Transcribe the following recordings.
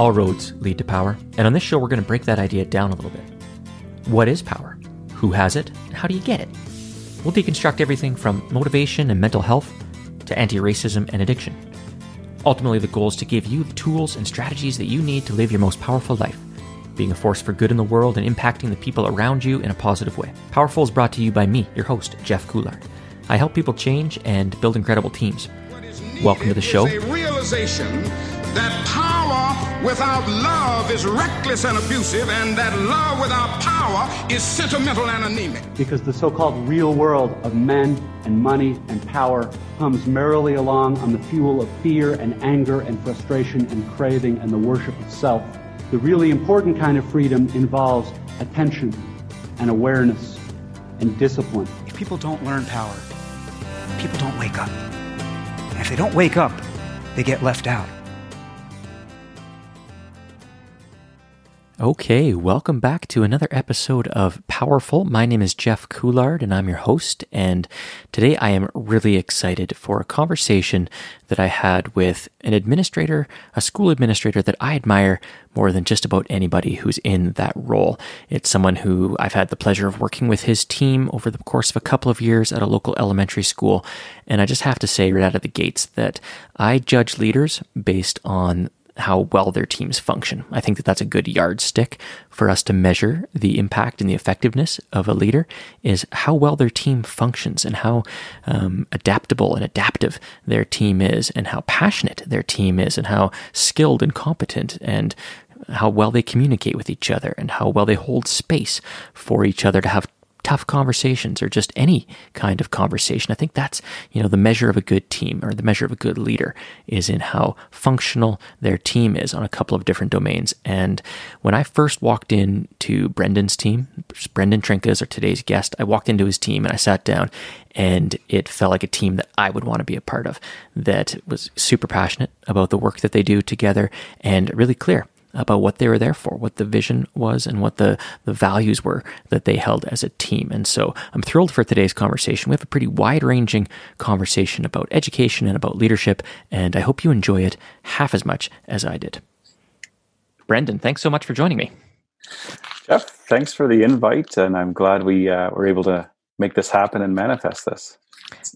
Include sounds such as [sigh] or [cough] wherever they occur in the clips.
All roads lead to power, and on this show, we're going to break that idea down a little bit. What is power? Who has it? And how do you get it? We'll deconstruct everything from motivation and mental health to anti racism and addiction. Ultimately, the goal is to give you the tools and strategies that you need to live your most powerful life, being a force for good in the world and impacting the people around you in a positive way. Powerful is brought to you by me, your host, Jeff Coulard. I help people change and build incredible teams. Welcome to the show. Realization that power without love is reckless and abusive, and that love without power is sentimental and anemic. because the so-called real world of men and money and power hums merrily along on the fuel of fear and anger and frustration and craving and the worship of self. The really important kind of freedom involves attention and awareness and discipline. If people don't learn power, people don't wake up. And if they don't wake up, they get left out. Okay, welcome back to another episode of Powerful. My name is Jeff Coulard and I'm your host. And today I am really excited for a conversation that I had with an administrator, a school administrator that I admire more than just about anybody who's in that role. It's someone who I've had the pleasure of working with his team over the course of a couple of years at a local elementary school. And I just have to say right out of the gates that I judge leaders based on how well their teams function. I think that that's a good yardstick for us to measure the impact and the effectiveness of a leader is how well their team functions and how um, adaptable and adaptive their team is and how passionate their team is and how skilled and competent and how well they communicate with each other and how well they hold space for each other to have tough conversations or just any kind of conversation. I think that's, you know, the measure of a good team or the measure of a good leader is in how functional their team is on a couple of different domains. And when I first walked in to Brendan's team, Brendan Trinka is our today's guest, I walked into his team and I sat down and it felt like a team that I would want to be a part of that was super passionate about the work that they do together and really clear about what they were there for, what the vision was, and what the, the values were that they held as a team. And so I'm thrilled for today's conversation. We have a pretty wide ranging conversation about education and about leadership, and I hope you enjoy it half as much as I did. Brendan, thanks so much for joining me. Jeff, thanks for the invite, and I'm glad we uh, were able to make this happen and manifest this.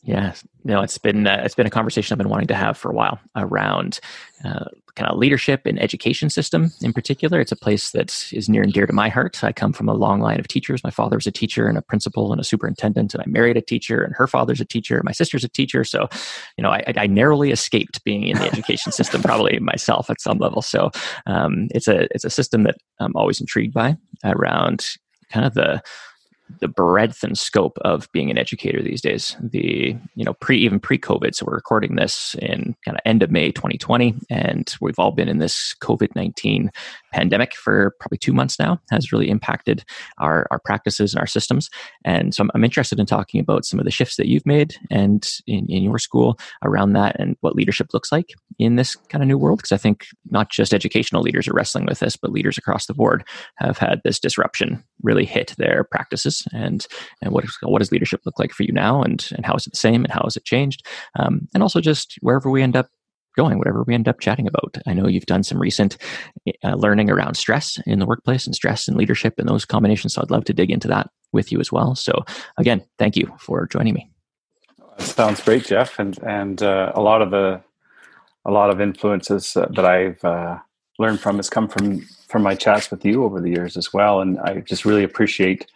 Yeah, no, it's been uh, it's been a conversation I've been wanting to have for a while around uh, kind of leadership and education system in particular. It's a place that is near and dear to my heart. I come from a long line of teachers. My father was a teacher and a principal and a superintendent, and I married a teacher, and her father's a teacher. My sister's a teacher, so you know I, I narrowly escaped being in the education [laughs] system, probably myself at some level. So um, it's a it's a system that I'm always intrigued by around kind of the the breadth and scope of being an educator these days. The you know pre even pre COVID, so we're recording this in kind of end of May 2020, and we've all been in this COVID 19 pandemic for probably two months now. Has really impacted our our practices and our systems. And so I'm, I'm interested in talking about some of the shifts that you've made and in, in your school around that and what leadership looks like in this kind of new world. Because I think not just educational leaders are wrestling with this, but leaders across the board have had this disruption really hit their practices and and what is, what does leadership look like for you now and and how is it the same and how has it changed um, and also just wherever we end up going whatever we end up chatting about. I know you've done some recent uh, learning around stress in the workplace and stress and leadership and those combinations so i'd love to dig into that with you as well. So again thank you for joining me. That sounds great, Jeff, and and uh, a lot of the a lot of influences uh, that I've uh, learned from has come from from my chats with you over the years as well, and I just really appreciate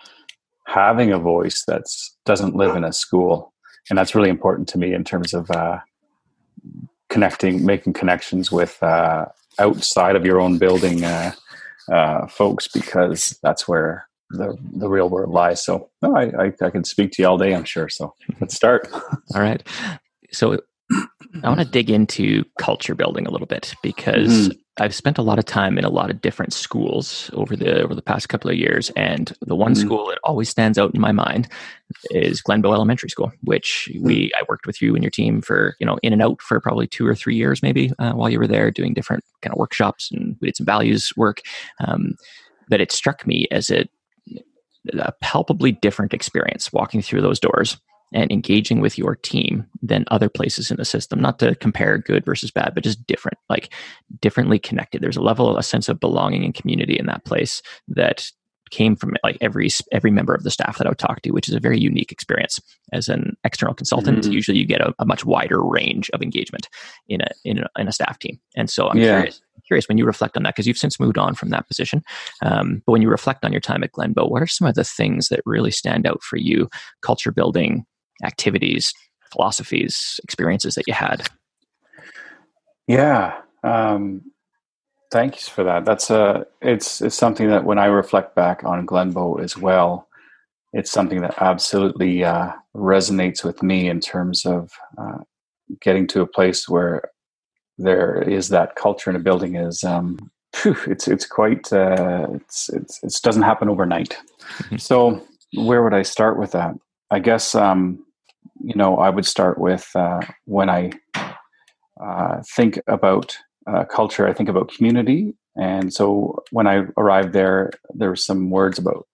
having a voice that doesn't live in a school, and that's really important to me in terms of uh, connecting, making connections with uh, outside of your own building uh, uh, folks, because that's where the the real world lies. So no, I, I I can speak to you all day, I'm sure. So let's start. [laughs] all right so i want to dig into culture building a little bit because I've spent a lot of time in a lot of different schools over the over the past couple of years, and the one Mhm. school that always stands out in my mind is Glenbow Elementary School, which we I worked with you and your team for you know in and out for probably two or three years maybe uh, while you were there doing different kind of workshops and we did some values work. Um, that it struck me as a, a palpably different experience walking through those doors and engaging with your team than other places in the system. Not to compare good versus bad, but just different, like differently connected. There's a level, of a sense of belonging and community in that place that came from like every every member of the staff that I would talk to, which is a very unique experience. As an external consultant, mm-hmm. usually you get a, a, much wider range of engagement in a, in a in a staff team. And so I'm yeah. curious curious when you reflect on that because you've since moved on from that position. Um, but when you reflect on your time at Glenbow, what are some of the things that really stand out for you? Culture building activities, philosophies, experiences that you had. Yeah. Um, Thanks for that. That's a uh, it's it's something that when I reflect back on Glenbow as well, it's something that absolutely uh, resonates with me in terms of uh, getting to a place where there is that culture in a building is um, phew, it's it's quite uh, it's, it's it doesn't happen overnight. Mm-hmm. So where would I start with that? I guess um, you know I would start with uh, when I uh, think about uh, culture, I think about community. And so when I arrived there, there were some words about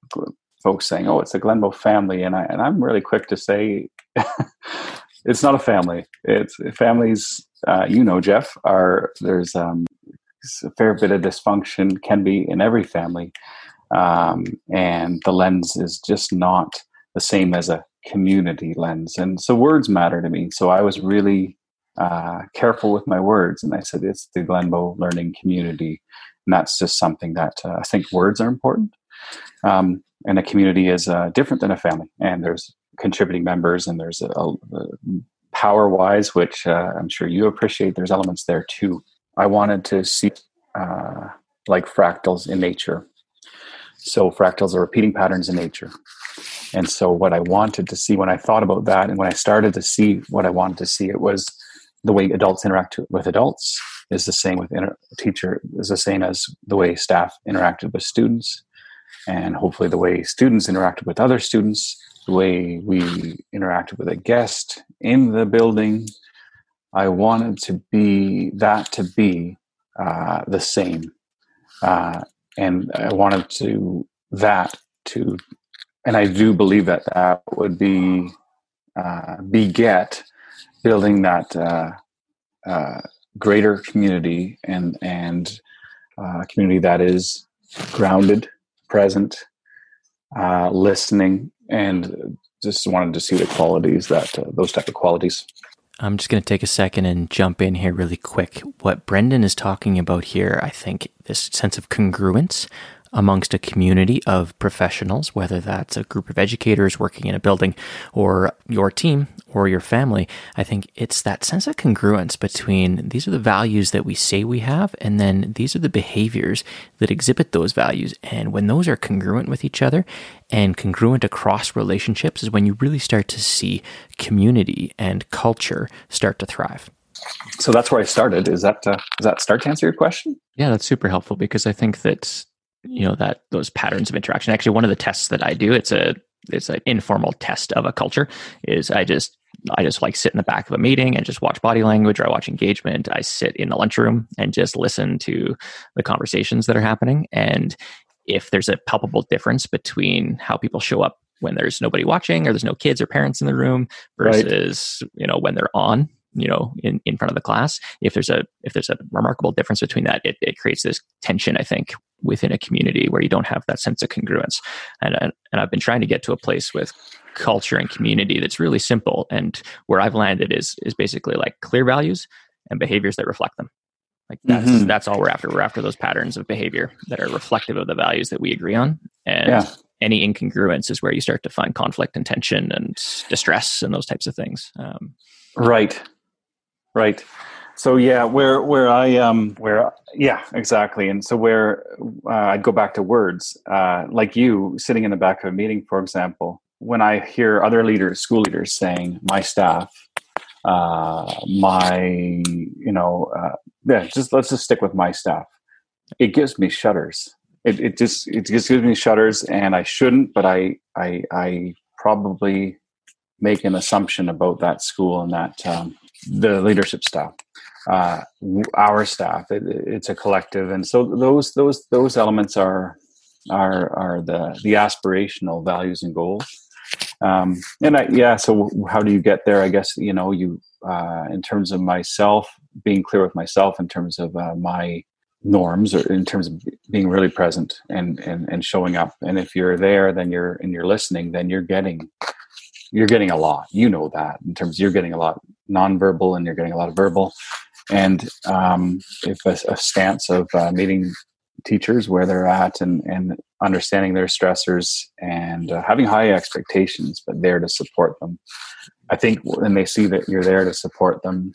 folks saying, "Oh, it's a Glenbow family," and I and I'm really quick to say, [laughs] it's not a family. It's families. Uh, you know, Jeff, are there's um, a fair bit of dysfunction can be in every family, um, and the lens is just not the same as a community lens. And so words matter to me. So I was really uh, careful with my words. And I said, it's the Glenbow Learning Community. And that's just something that uh, I think words are important. Um, and a community is uh, different than a family. And there's contributing members, and there's a, a power wise, which uh, I'm sure you appreciate. There's elements there too. I wanted to see uh, like fractals in nature. So fractals are repeating patterns in nature. And so what I wanted to see when I thought about that and when I started to see what I wanted to see, it was the way adults interact with adults is the same with inter- teacher is the same as the way staff interacted with students. And hopefully the way students interacted with other students the way we interacted with a guest in the building i wanted to be that to be uh, the same. Uh, and i wanted to that to and i do believe that that would be uh, beget building that uh, uh, greater community and and uh, community that is grounded, present, uh, listening, and just wanted to see the qualities that uh, those type of qualities. I'm just going to take a second and jump in here really quick. What Brendan is talking about here, I think, this sense of congruence amongst a community of professionals, whether that's a group of educators working in a building or your team or your family. I think it's that sense of congruence between these are the values that we say we have, and then these are the behaviors that exhibit those values. And when those are congruent with each other and congruent across relationships, is when you really start to see community and culture start to thrive so that's where I started. Is that uh, does that start to answer your question? Yeah, that's super helpful because I think that you know that those patterns of interaction. Actually one of the tests that i do it's a it's an informal test of a culture is i just i just like sit in the back of a meeting and just watch body language or i watch engagement. I sit in the lunchroom and just listen to the conversations that are happening. And if there's a palpable difference between how people show up when there's nobody watching or there's no kids or parents in the room versus right. you know when they're on you know in, in front of the class if there's a if there's a remarkable difference between that it, it creates this tension i think within a community where you don't have that sense of congruence. And and i've been trying to get to a place with culture and community that's really simple. And where i've landed is is basically like clear values and behaviors that reflect them. Like that's mm-hmm. that's all we're after. We're after those patterns of behavior that are reflective of the values that we agree on. And yeah. any incongruence is where you start to find conflict and tension and distress and those types of things. Um, right. Right. So yeah, where where I um where yeah exactly, and so where uh, I'd go back to words, uh, like you sitting in the back of a meeting, for example. When I hear other leaders, school leaders saying, "My staff," uh, my you know, uh, yeah, just let's just stick with my staff. It gives me shudders. It, it just it just gives me shudders, and I shouldn't, but I I I probably make an assumption about that school and that um, the leadership staff, uh, our staff. It, it's a collective, and so those those those elements are are are the the aspirational values and goals. Um, and I, yeah, so how do you get there? I guess, you know, you, uh, in terms of myself, being clear with myself in terms of uh, my norms or in terms of being really present and, and, and showing up. And if you're there, then you're, and you're listening, then you're getting, you're getting a lot, you know, that in terms you're getting a lot nonverbal and you're getting a lot of verbal. And um, if a, a stance of uh, meeting teachers where they're at and, and understanding their stressors and uh, having high expectations, but there to support them. I think when they see that you're there to support them,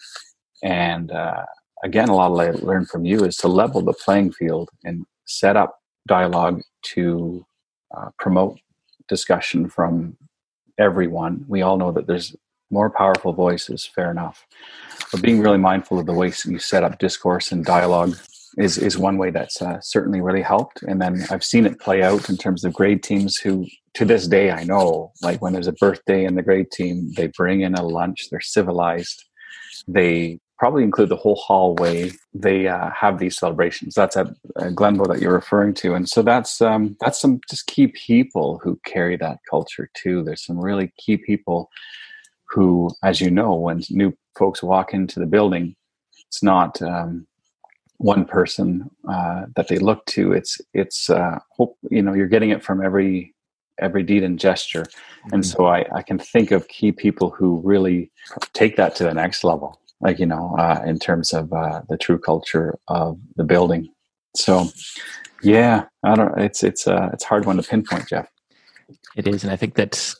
and uh, again, a lot of I learned from you is to level the playing field and set up dialogue to uh, promote discussion from everyone. We all know that there's more powerful voices, fair enough. But being really mindful of the ways you set up discourse and dialogue is is one way that's uh, certainly really helped. And then I've seen it play out in terms of grade teams who, to this day, I know, like when there's a birthday in the grade team, they bring in a lunch. They're civilized. They probably include the whole hallway. They uh, have these celebrations. That's at uh, Glenbow that you're referring to, and so that's um, that's some just key people who carry that culture too. There's some really key people who, as you know, when new folks walk into the building, it's not um, one person uh, that they look to. It's it's uh, hope you know you're getting it from every every deed and gesture, mm-hmm. and so I, I can think of key people who really take that to the next level. Like you know, uh, in terms of uh, the true culture of the building. So, yeah, I don't. It's it's uh, it's hard one to pinpoint, Jeff. It is, and I think that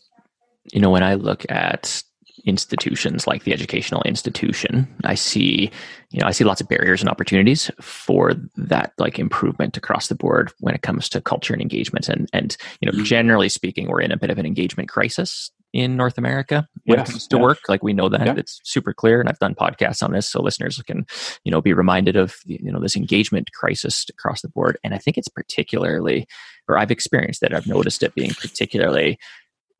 you know when I look at institutions like the educational institution i see you know i see lots of barriers and opportunities for that like improvement across the board when it comes to culture and engagement and and you know mm-hmm. generally speaking we're in a bit of an engagement crisis in north america when yes, it comes to work. Like we know that yeah. it's super clear and i've done podcasts on this so listeners can you know be reminded of you know this engagement crisis across the board. And i think it's particularly or i've experienced that i've noticed it being particularly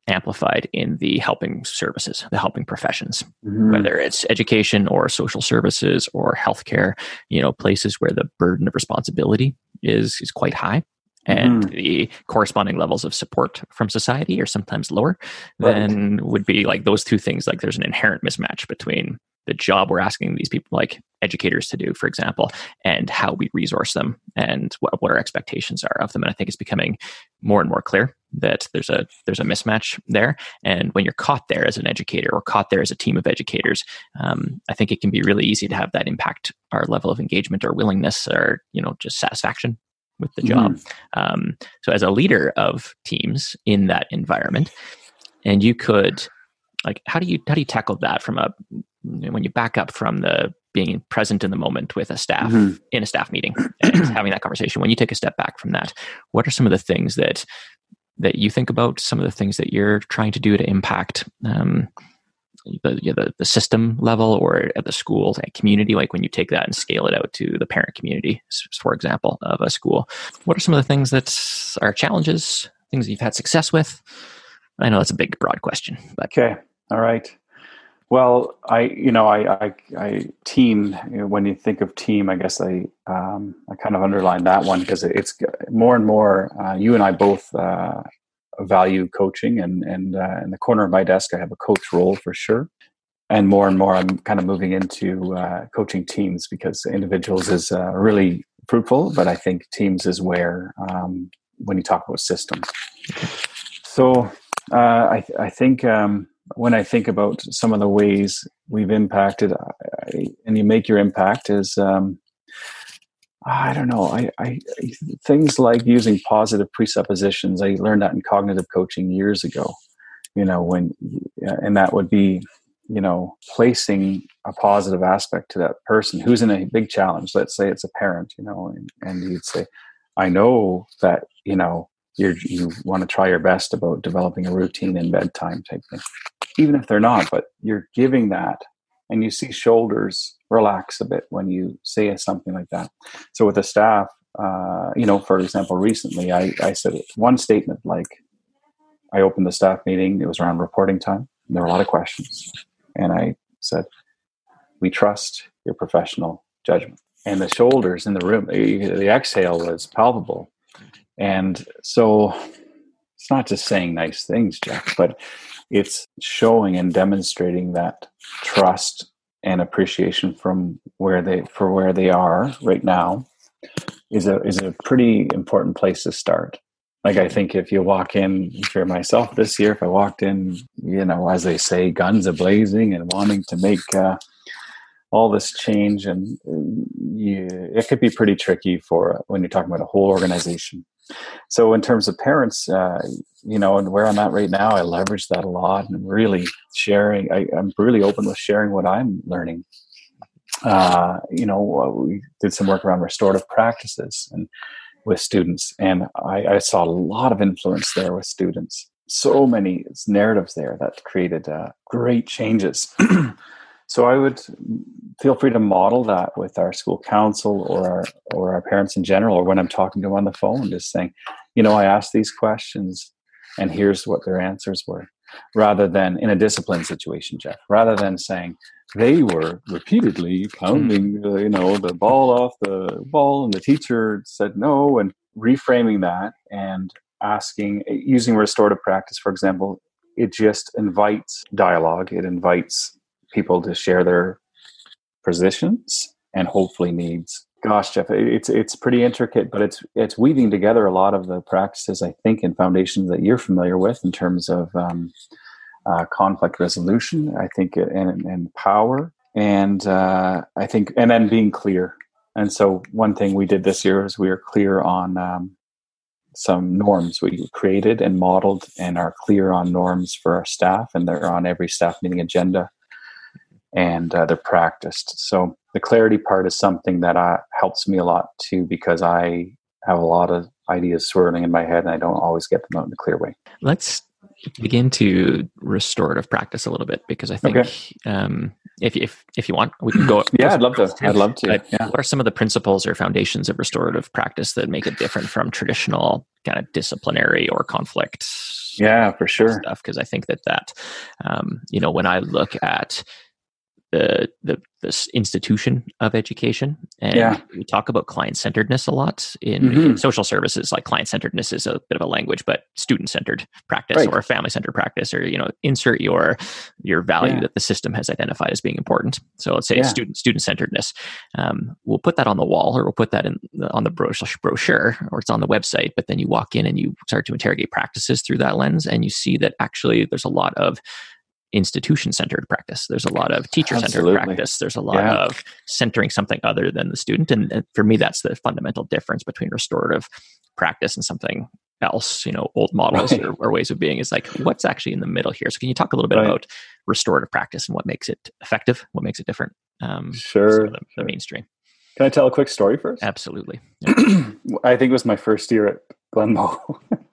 amplified in the helping services, the helping professions, mm-hmm. whether it's education or social services or healthcare, you know, places where the burden of responsibility is is quite high and mm-hmm. the corresponding levels of support from society are sometimes lower right. then would be like those two things like there's an inherent mismatch between the job we're asking these people like educators to do for example and how we resource them and what, what our expectations are of them and i think it's becoming more and more clear that there's a there's a mismatch there and when you're caught there as an educator or caught there as a team of educators um, i think it can be really easy to have that impact our level of engagement or willingness or you know just satisfaction with the job mm. um, so as a leader of teams in that environment and you could like how do you how do you tackle that from a when you back up from the being present in the moment with a staff mm-hmm. in a staff meeting and having that conversation when you take a step back from that what are some of the things that that you think about some of the things that you're trying to do to impact um, the, you know, the, the system level or at the school community like when you take that and scale it out to the parent community for example of a school what are some of the things that are challenges things you've had success with i know that's a big broad question but okay all right well, I you know I I, I team you know, when you think of team, I guess I um, I kind of underline that one because it's more and more. Uh, you and I both uh, value coaching, and and uh, in the corner of my desk, I have a coach role for sure. And more and more, I'm kind of moving into uh, coaching teams because individuals is uh, really fruitful, but I think teams is where um, when you talk about systems. So uh, I I think. Um, when I think about some of the ways we've impacted, I, and you make your impact is, um, I don't know, I, I, things like using positive presuppositions. I learned that in cognitive coaching years ago. You know, when and that would be, you know, placing a positive aspect to that person who's in a big challenge. Let's say it's a parent, you know, and, and you'd say, I know that you know you you want to try your best about developing a routine in bedtime type thing even if they're not, but you're giving that and you see shoulders relax a bit when you say something like that. So with the staff, uh, you know, for example, recently I, I said one statement like, I opened the staff meeting, it was around reporting time, there were a lot of questions. And I said, We trust your professional judgment. And the shoulders in the room, the, exhale was palpable. And so it's not just saying nice things, Jeff, but it's showing and demonstrating that trust and appreciation from where they for where they are right now is a is a pretty important place to start. Like I think if you walk in for myself this year, if I walked in, you know, as they say, guns a blazing and wanting to make uh, all this change, and uh, you, it could be pretty tricky for when you're talking about a whole organization. So in terms of parents, uh, you know, and where I'm at right now, I leverage that a lot and really sharing. I, am really open with sharing what I'm learning. Uh, you know, we did some work around restorative practices and with students, and I, I saw a lot of influence there with students. So many narratives there that created uh, great changes. [clears throat] so I would feel free to model that with our school council or our, or our parents in general, or when I'm talking to them on the phone, just saying, you know, I asked these questions and here's what their answers were rather than in a discipline situation jeff rather than saying they were repeatedly pounding uh, you know the ball off the ball and the teacher said no and reframing that and asking using restorative practice for example it just invites dialogue it invites people to share their positions and hopefully needs Gosh, Jeff, it's it's pretty intricate, but it's it's weaving together a lot of the practices I think and foundations that you're familiar with in terms of um, uh, conflict resolution. I think and, and power, and uh, I think and then being clear. And so one thing we did this year is we were clear on um, some norms we created and modeled, and are clear on norms for our staff, and they're on every staff meeting agenda, and uh, they're practiced. So the clarity part is something that uh, helps me a lot too because I have a lot of ideas swirling in my head and I don't always get them out in a clear way. Let's begin to restorative practice a little bit because I think okay. um, if, if if you want, we can go. [clears throat] yeah, I'd love to. [clears throat] I'd love to. Yeah. What are some of the principles or foundations of restorative practice that make it different from traditional kind of disciplinary or conflict? Yeah, for sure. Stuff because I think that that um, you know when I look at the the this institution of education and yeah. we talk about client centeredness a lot in, mm-hmm. in, social services like client centeredness is a bit of a language but student centered practice right. or family centered practice or you know insert your your value yeah. that the system has identified as being important so let's say yeah. student student centeredness um, we'll put that on the wall or we'll put that in on the brochure or it's on the website but then you walk in and you start to interrogate practices through that lens and you see that actually there's a lot of institution centered practice. There's a lot of teacher centered practice. There's a lot yeah. of centering something other than the student. And, and, for me, that's the fundamental difference between restorative practice and something else, you know, old models right. or, or, ways of being is like, what's actually in the middle here? So, can you talk a little bit right. about restorative practice and what makes it effective? What makes it different? Um, sure. The, the, mainstream. Can I tell a quick story first? Absolutely. [clears throat] Yeah. I think it was my first year at Glenbow. [laughs]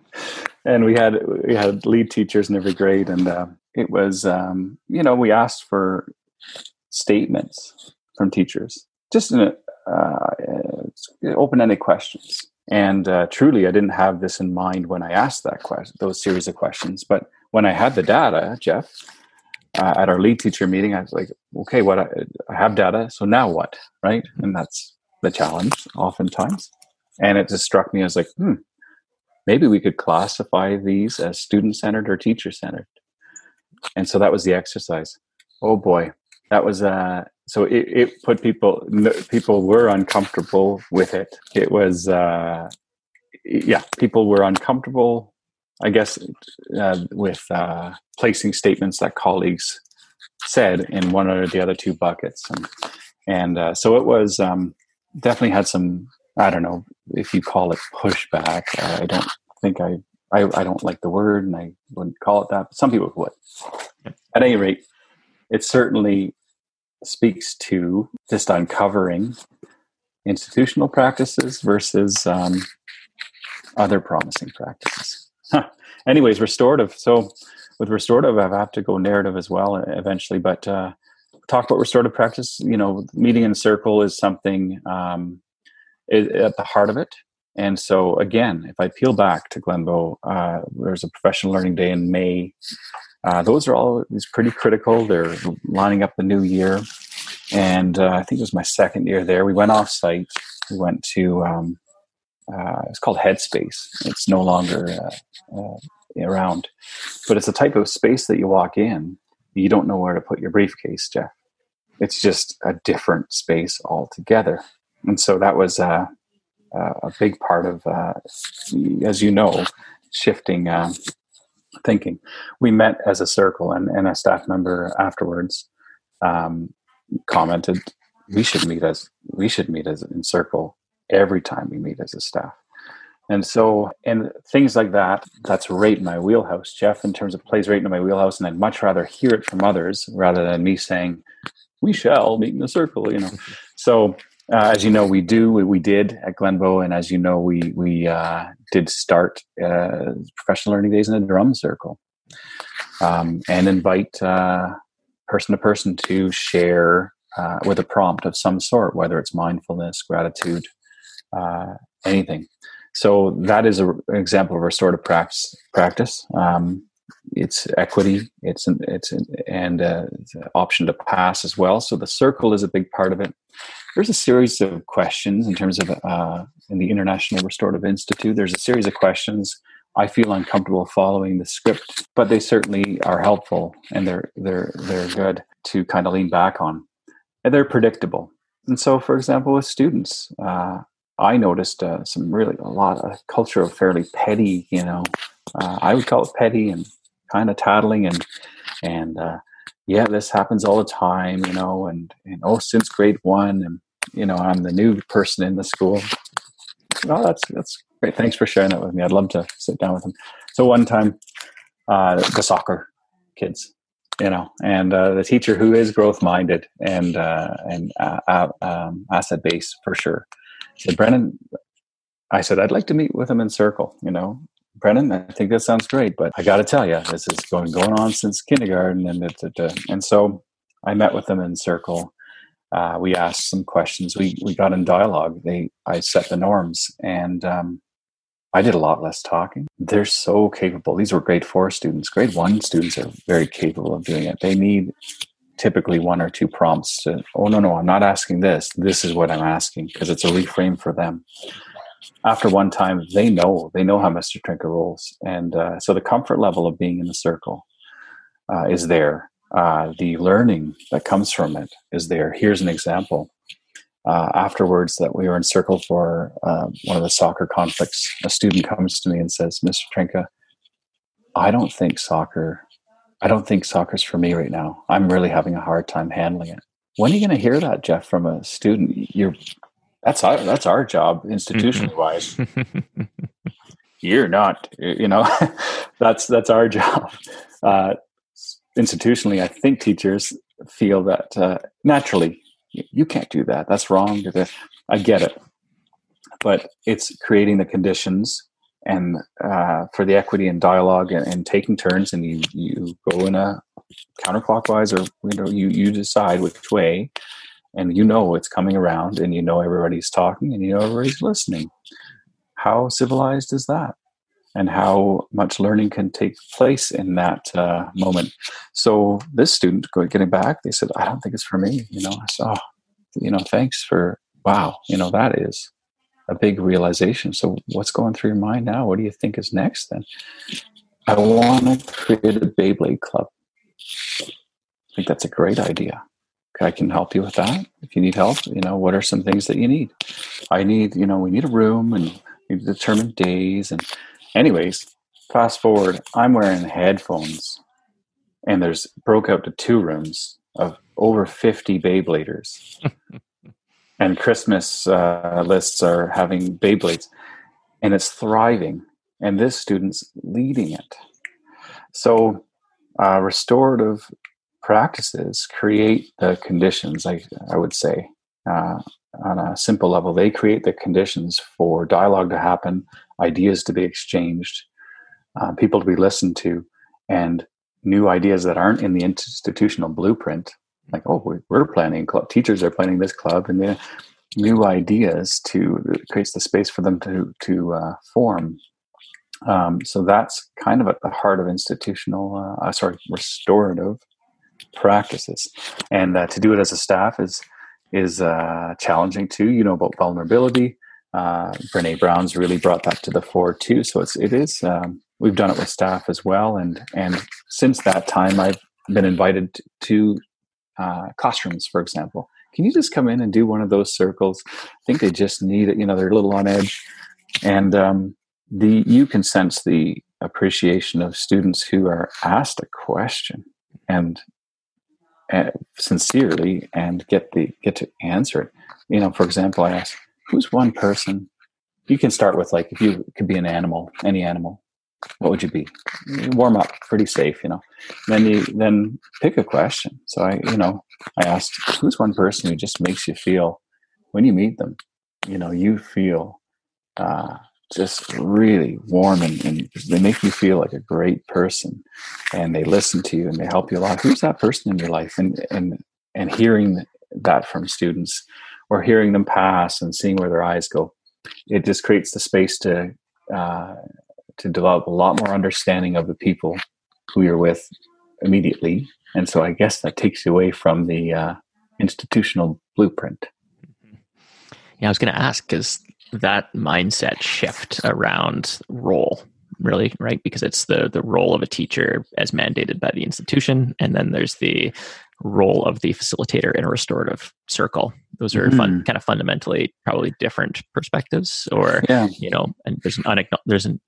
and we had we had lead teachers in every grade, and uh, it was um, you know we asked for statements from teachers, just in a, uh, open-ended questions. And uh, truly, I didn't have this in mind when I asked that question, those series of questions. But when I had the data, Jeff, uh, at our lead teacher meeting, I was like, okay, what I, I have data, so now what, right? And that's the challenge, oftentimes. And it just struck me as like, hmm, maybe we could classify these as student centered or teacher centered. And so that was the exercise. Oh boy, that was uh so it, it put people people were uncomfortable with it. It was uh yeah, people were uncomfortable I guess uh, with uh, placing statements that colleagues said in one or the other two buckets, and and uh, so it was um, definitely had some I don't know if you call it pushback. I don't think I, I, I don't like the word, and I wouldn't call it that. But some people would. At any rate, it certainly speaks to just uncovering institutional practices versus um, other promising practices. [laughs] Anyways, restorative. So with restorative, I have to go narrative as well eventually, but uh, talk about restorative practice. You know, meeting in circle is something um, at the heart of it. And so, again, if I peel back to Glenbow, uh, there's a professional learning day in May. Uh, those are all these pretty critical. They're lining up the new year, and uh, I think it was my second year there. We went off site. We went to um, uh, it's called Headspace. It's no longer uh, uh, around. But it's a type of space that you walk in, you don't know where to put your briefcase, Jeff. It's just a different space altogether. And so that was uh, a big part of, uh, as you know, shifting uh, thinking. We met as a circle, and, and a staff member afterwards um, commented, "We should meet as we should meet as in circle every time we meet as a staff." And so, and things like that, that's right in my wheelhouse, Jeff, in terms of plays right in my wheelhouse. And I'd much rather hear it from others rather than me saying, we shall meet in a circle, you know. [laughs] so, uh, as you know, we do, we, we, did at Glenbow. And as you know, we, we uh, did start uh, professional learning days in a drum circle um, and invite uh, person to person to share uh, with a prompt of some sort, whether it's mindfulness, gratitude, uh, anything. So that is a, an example of restorative practice. Practice. Um, it's equity. It's an, it's an, and it's an option to pass as well. So the circle is a big part of it. There's a series of questions in terms of uh, in the International Restorative Institute. There's a series of questions. I feel uncomfortable following the script, but they certainly are helpful and they're they're they're good to kind of lean back on. And they're predictable. And so, for example, with students, uh, I noticed uh, some really a lot of culture of fairly petty, you know, uh, I would call it petty and kind of tattling and and uh, yeah, this happens all the time, you know, and and oh, since grade one, and you know, I'm the new person in the school. Well, that's that's great. Thanks for sharing that with me. I'd love to sit down with them. So one time, uh, the soccer kids, you know, and uh, the teacher who is growth minded and uh, and uh, um, asset based for sure said, Brendan, I said, I'd like to meet with him in circle, you know. Brendan, I think that sounds great, but I got to tell you, this is going going on since kindergarten, and and so I met with them in circle. Uh, we asked some questions. We we got in dialogue. They I set the norms, and um, I did a lot less talking. They're so capable. These were grade four students. Grade one students are very capable of doing it. They need typically one or two prompts to, oh, no, no, I'm not asking this. This is what I'm asking because it's a reframe for them. After one time, they know, they know how Mr. Trinka rolls. And uh, so the comfort level of being in the circle uh, is there. Uh, the learning that comes from it is there. Here's an example. Uh, afterwards, that we were in circle for uh, one of the soccer conflicts, a student comes to me and says, Mr. Trinka, I don't think soccer I don't think soccer's for me right now. I'm really having a hard time handling it. When are you going to hear that, Jeff, from a student? You're that's our that's our job institutionally wise. You're not, you know, [laughs] that's that's our job. Uh, institutionally, I think teachers feel that uh, naturally you can't do that. That's wrong. I get it, but it's creating the conditions and uh, for the equity and dialogue and, and, taking turns and you, you go in a counterclockwise or you know you, you decide which way and you know it's coming around and you know everybody's talking and you know everybody's listening how civilized is that and how much learning can take place in that uh, moment so this student getting back they said i don't think it's for me you know i said oh you know thanks for wow you know that is a big realization. So, what's going through your mind now? What do you think is next then? I want to create a Beyblade club. I think that's a great idea. I can help you with that. If you need help, you know, what are some things that you need? I need, you know, we need a room and we days. And, anyways, fast forward, I'm wearing headphones and there's broke out to two rooms of over 50 Beybladers. [laughs] and Christmas uh, lists are having Beyblades, and it's thriving. And this student's leading it. So, uh, restorative practices create the conditions. I I would say uh, on a simple level, they create the conditions for dialogue to happen, ideas to be exchanged, uh, people to be listened to, and new ideas that aren't in the institutional blueprint. Like oh we're planning club teachers are planning this club and the new ideas to creates the space for them to to uh, form. Um, so that's kind of at the heart of institutional uh, uh sorry restorative practices. And uh, to do it as a staff is is uh, challenging too you know about vulnerability uh, Brené Brown's really brought that to the fore too so it's it is um, we've done it with staff as well. And and since that time, I've been invited to uh, classrooms, for example. Can you just come in and do one of those circles? I think they just need it. You know, they're a little on edge, and um, the you can sense the appreciation of students who are asked a question and sincerely and get the get to answer it. You know, for example, I ask, "Who's one person?" You can start with like if you could be an animal, any animal what would you be? warm up, pretty safe, you know. then you then pick a question. So I, you know, I asked, who's one person who just makes you feel when you meet them, you know, you feel uh, just really warm and, and, they make you feel like a great person and they listen to you and they help you a lot. Who's that person in your life? And and and hearing that from students or hearing them pass and seeing where their eyes go, it just creates the space to uh, to develop a lot more understanding of the people who you're with immediately. And so I guess that takes you away from the uh, institutional blueprint. Yeah, I was going to ask because that mindset shift around role really right because it's the the role of a teacher as mandated by the institution and then there's the role of the facilitator in a restorative circle those are mm-hmm. fun, kind of fundamentally probably different perspectives or yeah. you know and there's an unacknowledged there's an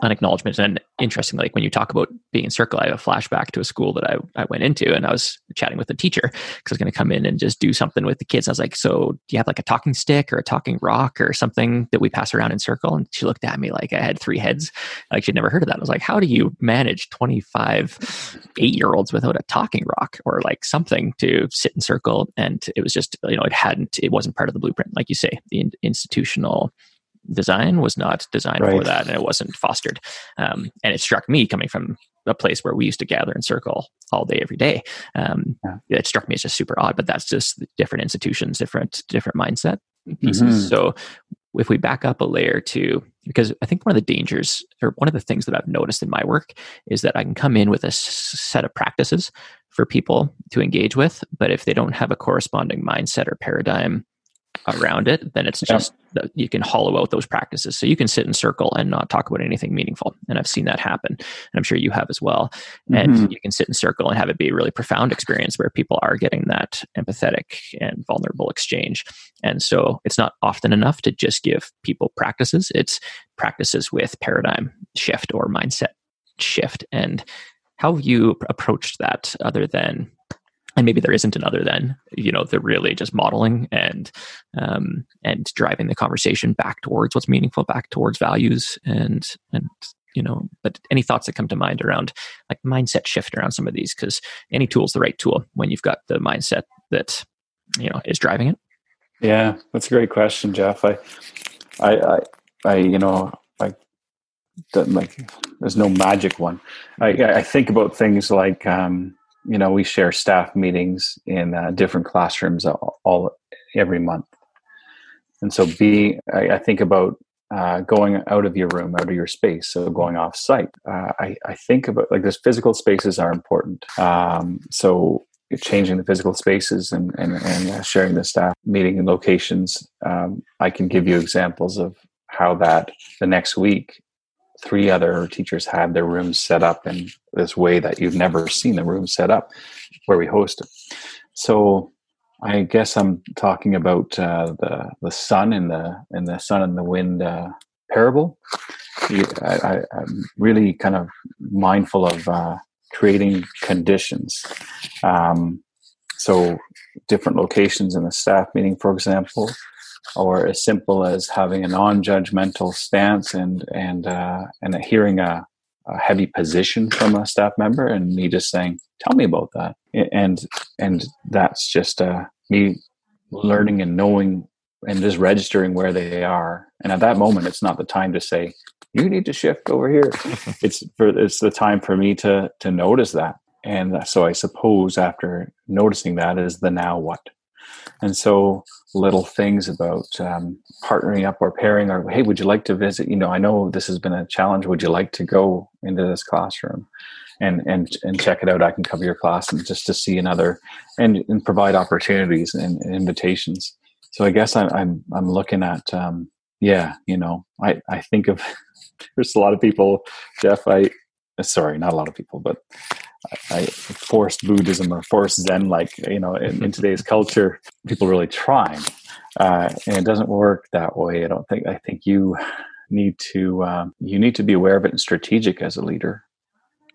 an acknowledgement. And interestingly, like when you talk about being in circle, I have a flashback to a school that I, I went into and I was chatting with the teacher because I was going to come in and just do something with the kids. I was like, so do you have like a talking stick or a talking rock or something that we pass around in circle? And she looked at me like I had three heads. Like she'd never heard of that. I was like, how do you manage 25 eight year olds without a talking rock or like something to sit in circle? And it was just, you know, it hadn't, it wasn't part of the blueprint. Like you say, the institutional design was not designed right. for that and it wasn't fostered. Um, and it struck me coming from a place where we used to gather in circle all day, every day. Um, yeah. It struck me as just super odd, but that's just different institutions, different, different mindset pieces. Mm-hmm. So if we back up a layer to, because I think one of the dangers or one of the things that I've noticed in my work is that I can come in with a s- set of practices for people to engage with, but if they don't have a corresponding mindset or paradigm around it, then it's just yeah. you can hollow out those practices. So you can sit in circle and not talk about anything meaningful. And I've seen that happen. And I'm sure you have as well. And mm-hmm. you can sit in circle and have it be a really profound experience where people are getting that empathetic and vulnerable exchange. And so it's not often enough to just give people practices, it's practices with paradigm shift or mindset shift. And how have you approached that other than and maybe there isn't another then you know they're really just modeling and um, and driving the conversation back towards what's meaningful back towards values and and you know but any thoughts that come to mind around like mindset shift around some of these? Because any tool is the right tool when you've got the mindset that you know is driving it. Yeah that's a great question jeff. I i i, I you know like there's no magic one. I i think about things like um you know we share staff meetings in uh, different classrooms all, all, every month. And so be I, I think about uh, going out of your room out of your space so going off site uh, I, I think about like this physical spaces are important. Um, so changing the physical spaces and, and, and uh, sharing the staff meeting and locations um, i can give you examples of how that the next week three other teachers had their rooms set up in this way that you've never seen the room set up where we hosted. So I guess I'm talking about uh, the the sun and the and the sun and the wind uh, parable. I, am really kind of mindful of uh, creating conditions. Um, so different locations in the staff meeting, for example, or as simple as having a non-judgmental stance and and uh, and hearing a, a, heavy position from a staff member and me just saying tell me about that. And and that's just uh, me learning and knowing and just registering where they are. And at that moment it's not the time to say you need to shift over here. [laughs] It's for it's the time for me to to notice that. And so i suppose after noticing that is the now what. And so little things about um, partnering up or pairing or hey would you like to visit? You know i know this has been a challenge. Would you like to go into this classroom and and and check it out? I can cover your class and just to see another and, and provide opportunities and, and invitations. So i guess I, i'm i'm looking at um, yeah, you know, I, I think of, [laughs] there's a lot of people, Jeff, I, sorry, not a lot of people, but I, I forced Buddhism or forced Zen, like, you know, in, in [laughs] today's culture, people really trying. Uh, and it doesn't work that way. I don't think, I think you need to, um, you need to be aware of it and strategic as a leader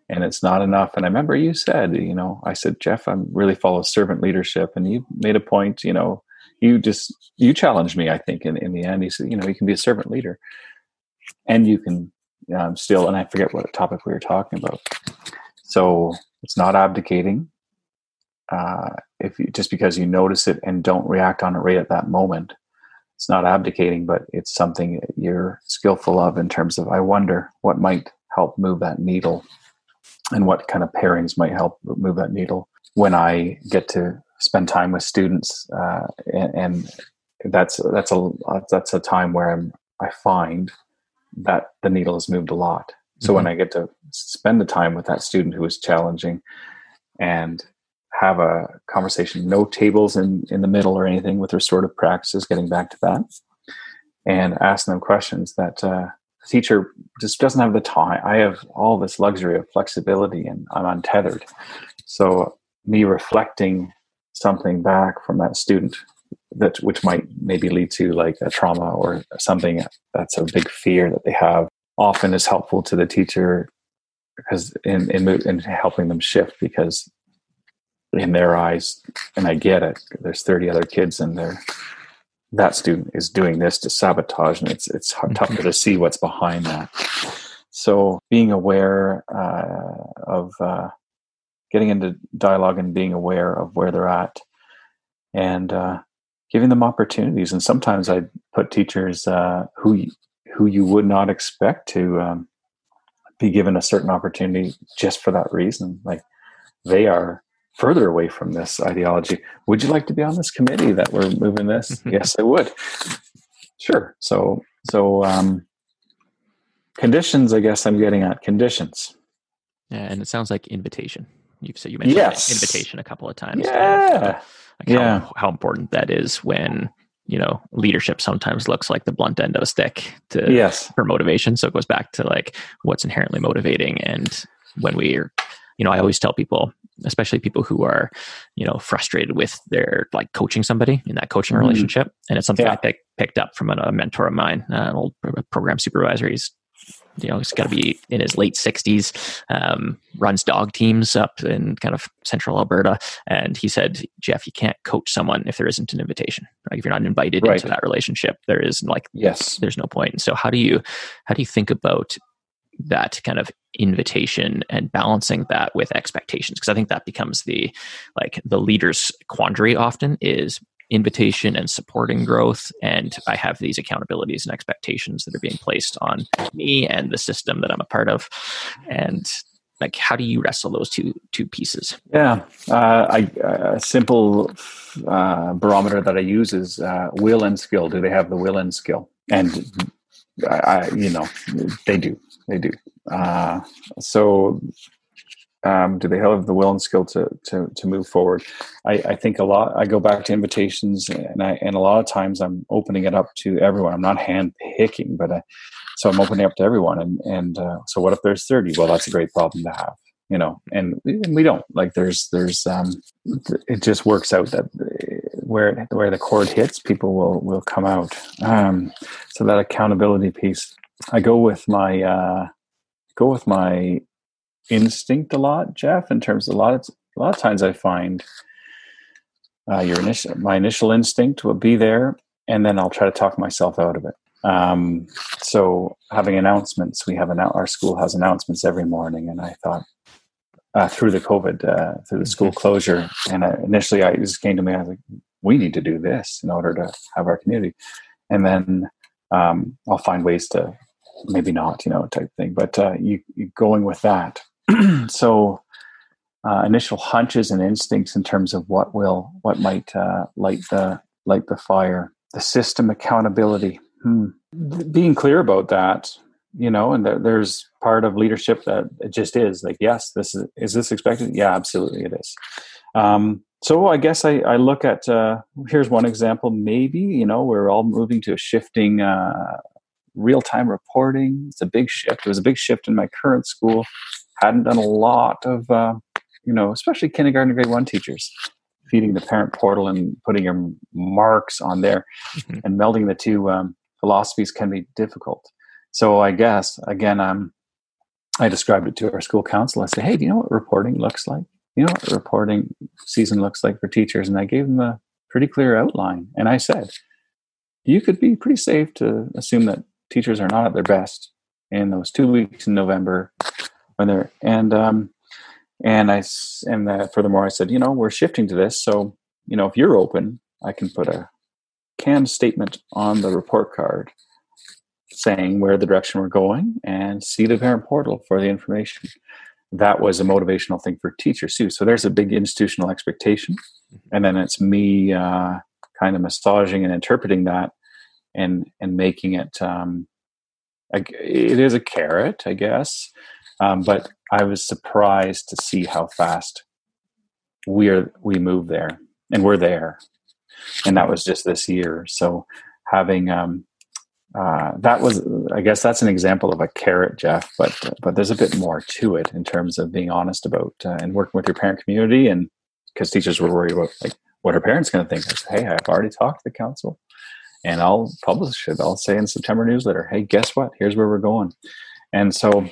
and it's not enough. And I remember you said, you know, I said, Jeff, I'm really follow servant leadership. And you made a point, you know, you just, you challenged me, I think, in, in the end. You said, you know, you can be a servant leader and you can um, still, and I forget what topic we were talking about. So it's not abdicating. Uh, if you, just because you notice it and don't react on it right at that moment, it's not abdicating, but it's something you're skillful of in terms of, I wonder what might help move that needle and what kind of pairings might help move that needle when I get to spend time with students, uh, and, and, that's that's a that's a time where I'm, I find that the needle has moved a lot. So mm-hmm. when I get to spend the time with that student who is challenging, and have a conversation, no tables in in the middle or anything with restorative practices, getting back to that, and ask them questions that uh, teacher just doesn't have the time. I have all this luxury of flexibility and I'm untethered. So me reflecting something back from that student that which might maybe lead to like a trauma or something that's a big fear that they have often is helpful to the teacher because in in, in helping them shift because in their eyes and I get it there's 30 other kids in there. That student is doing this to sabotage and it's it's mm-hmm. tougher to see what's behind that. So being aware uh, of uh, getting into dialogue and being aware of where they're at and uh, giving them opportunities. And sometimes i put teachers uh, who who you would not expect to um, be given a certain opportunity just for that reason like they are further away from this ideology. Would you like to be on this committee that we're moving this? [laughs] Yes, I would. Sure. So, so um, conditions. I guess I'm getting at conditions. Yeah, and it sounds like invitation. You've said you mentioned yes. invitation a couple of times. Yeah. Like yeah. How, how important that is when you know leadership sometimes looks like the blunt end of a stick to yes for motivation so it goes back to like what's inherently motivating and when we're you know i always tell people especially people who are you know frustrated with their like coaching somebody in that coaching mm-hmm. relationship and it's something yeah. i pick, picked up from a, a mentor of mine uh, an old program supervisor he's you know he's got to be in his late 60s um, runs dog teams up in kind of central alberta and he said jeff you can't coach someone if there isn't an invitation like if you're not invited right. into that relationship there is like yes there's no point. and so how do you how do you think about that kind of invitation and balancing that with expectations because i think that becomes the like the leader's quandary often is invitation and supporting growth and i have these accountabilities and expectations that are being placed on me and the system that i'm a part of. And like how do you wrestle those two two pieces? Yeah uh, I, a simple uh, barometer that i use is uh, will and skill. Do they have the will and skill? And I, you know they do they do. Uh, so, um, do they have the will and skill to to to move forward? I, I think a lot. I go back to invitations, and I and a lot of times I'm opening it up to everyone. I'm not hand picking, but I, so I'm opening up to everyone. And and uh, so, what if there's thirty? Well, that's a great problem to have you know and, and we don't like there's there's um it just works out that where where the cord hits people will will come out um so that accountability piece I go with my uh, go with my instinct a lot, Jeff. In terms of a lot of a lot of times, I find uh, your initial my initial instinct will be there, and then I'll try to talk myself out of it. Um, so having announcements, we have an our school has announcements every morning, and I thought uh, through the COVID, uh, through the school mm-hmm. closure, and uh, initially I just came to me. I was like, we need to do this in order to have our community, and then um, I'll find ways to maybe not, you know, type thing. But uh, you, you going with that. [clears throat] so uh, initial hunches and instincts in terms of what will what might uh, light the light the fire. The system accountability. Hmm. Being clear about that, you know, and there, there's part of leadership that it just is like, yes, this is is this expected? Yeah, absolutely, it is. Um, so I guess I, I look at uh, here's one example. Maybe you know we're all moving to a shifting uh, real time reporting. It's a big shift. It was a big shift in my current school. Hadn't done a lot of uh, you know, especially kindergarten grade one teachers feeding the parent portal and putting your marks on there mm-hmm. and melding the two um, philosophies can be difficult. So I guess again, um, I described it to our school council. I said, "Hey, do you know what reporting looks like? You know what reporting season looks like for teachers?" And I gave them a pretty clear outline. And I said, "You could be pretty safe to assume that teachers are not at their best in those two weeks in November when they're and um, and I and that furthermore, I said, you know, we're shifting to this, so you know, if you're open, I can put a canned statement on the report card saying where the direction we're going and see the parent portal for the information. That was a motivational thing for teachers too. So there's a big institutional expectation, mm-hmm. and then it's me uh, kind of massaging and interpreting that, and and making it. Um, it is a carrot, I guess, um, but I was surprised to see how fast we are we move there, and we're there, and that was just this year. So having um, uh, that was, I guess, that's an example of a carrot, Jeff. But but there's a bit more to it in terms of being honest about uh, and working with your parent community, and because teachers were worried about like what are parents going to think. I said, hey, I've already talked to the council, and I'll publish it. I'll say in September newsletter, hey, guess what? Here's where we're going and so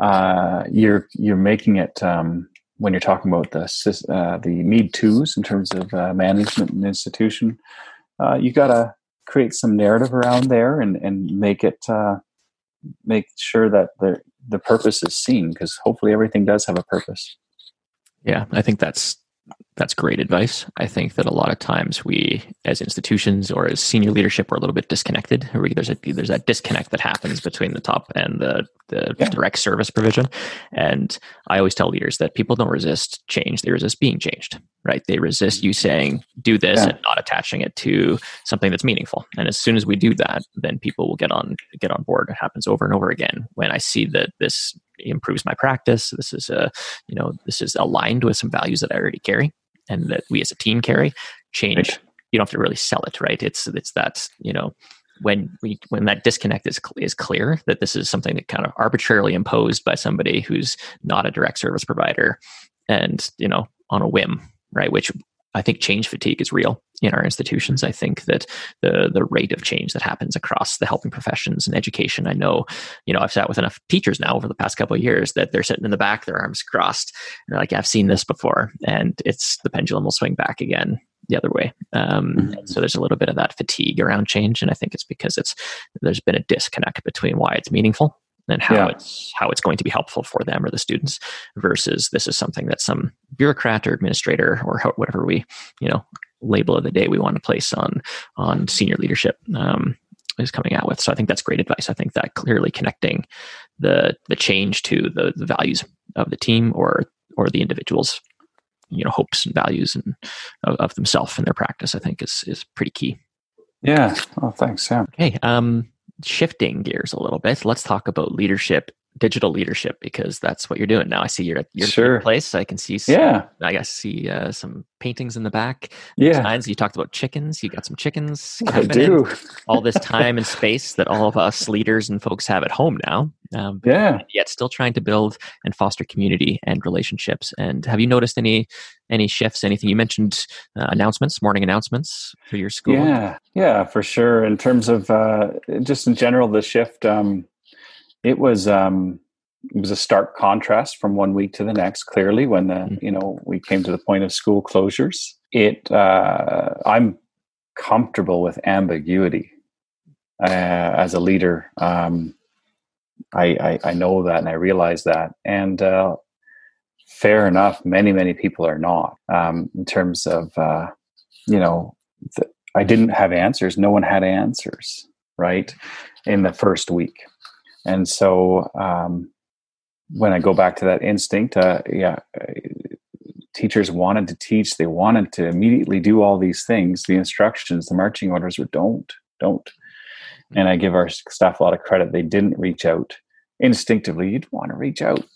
uh, you're you're making it um, when you're talking about the uh, the Mead twos in terms of uh, management and institution. Uh, you got to create some narrative around there and and make it uh, make sure that the the purpose is seen because hopefully everything does have a purpose. Yeah, I think that's that's great advice. I think that a lot of times we, as institutions or as senior leadership, we're a little bit disconnected. There's a there's that disconnect that happens between the top and the the yeah. direct service provision. And I always tell leaders that people don't resist change; they resist being changed. Right? They resist you saying do this yeah. and not attaching it to something that's meaningful. And as soon as we do that, then people will get on get on board. It happens over and over again. When I see that this improves my practice, this is a you know this is aligned with some values that I already carry and that we as a team carry, change. Right. You don't have to really sell it, right? It's it's that you know when we when that disconnect is is clear that this is something that kind of arbitrarily imposed by somebody who's not a direct service provider, and you know on a whim, right? Which I think change fatigue is real in our institutions. I think that the the rate of change that happens across the helping professions and education. I know, you know, I've sat with enough teachers now over the past couple of years that they're sitting in the back, their arms crossed, and they're like, "I've seen this before," and it's the pendulum will swing back again the other way. Um, mm-hmm. So there's a little bit of that fatigue around change, and I think it's because it's there's been a disconnect between why it's meaningful and how yeah. it's how it's going to be helpful for them or the students versus this is something that some bureaucrat or administrator or whatever we you know label of the day we want to place on on senior leadership um, is coming out with. So i think that's great advice. I think that clearly connecting the the change to the, the values of the team or or the individuals you know hopes and values and of, of themselves and their practice i think is is pretty key. Yeah. Oh thanks. Yeah. Okay. Um shifting gears a little bit, let's talk about leadership, digital leadership, because that's what you're doing now. I see you're at your sure. place. I can see, some, yeah, I guess see uh, some paintings in the back. Yeah, designs. You talked about chickens. You got some chickens. [laughs] I do. all this [laughs] time and space that all of us leaders and folks have at home now. Um, yeah. Yet still trying to build and foster community and relationships. And have you noticed any any shifts? Anything you mentioned? Uh, announcements, morning announcements for your school. Yeah, yeah, for sure. In terms of uh, just in general, the shift. Um, it was. Um, it was a stark contrast from one week to the next clearly when the mm-hmm. you know we came to the point of school closures it uh, i'm comfortable with ambiguity uh, as a leader um, I, I, I know that and I realize that. And uh, fair enough, many many people are not. Um, in terms of uh, you know, the, I didn't have answers. No one had answers, right, in the first week. And so um, when I go back to that instinct, uh, yeah, teachers wanted to teach. They wanted to immediately do all these things. The instructions, the marching orders were don't, don't. And I give our staff a lot of credit. They didn't reach out instinctively. You'd want to reach out,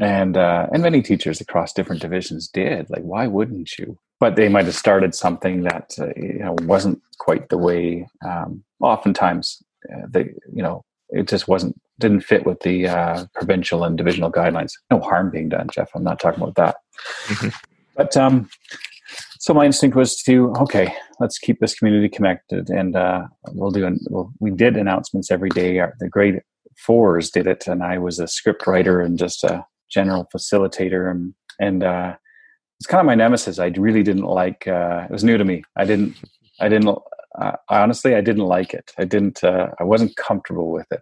and uh, and many teachers across different divisions did. Like, why wouldn't you? but they might have started something that uh, you know wasn't quite the way. Um, oftentimes, uh, they you know it just wasn't didn't fit with the uh, provincial and divisional guidelines. No harm being done, Jeff. I'm not talking about that. Mm-hmm. But um, so my instinct was to okay, let's keep this community connected, and uh, we'll do. An, we'll, we did announcements every day. Our, the grade fours did it, and I was a script writer and just a general facilitator, and and uh, it's kind of my nemesis. I really didn't like. Uh, it was new to me. I didn't. I didn't. Uh, honestly, I didn't like it. I didn't. Uh, I wasn't comfortable with it.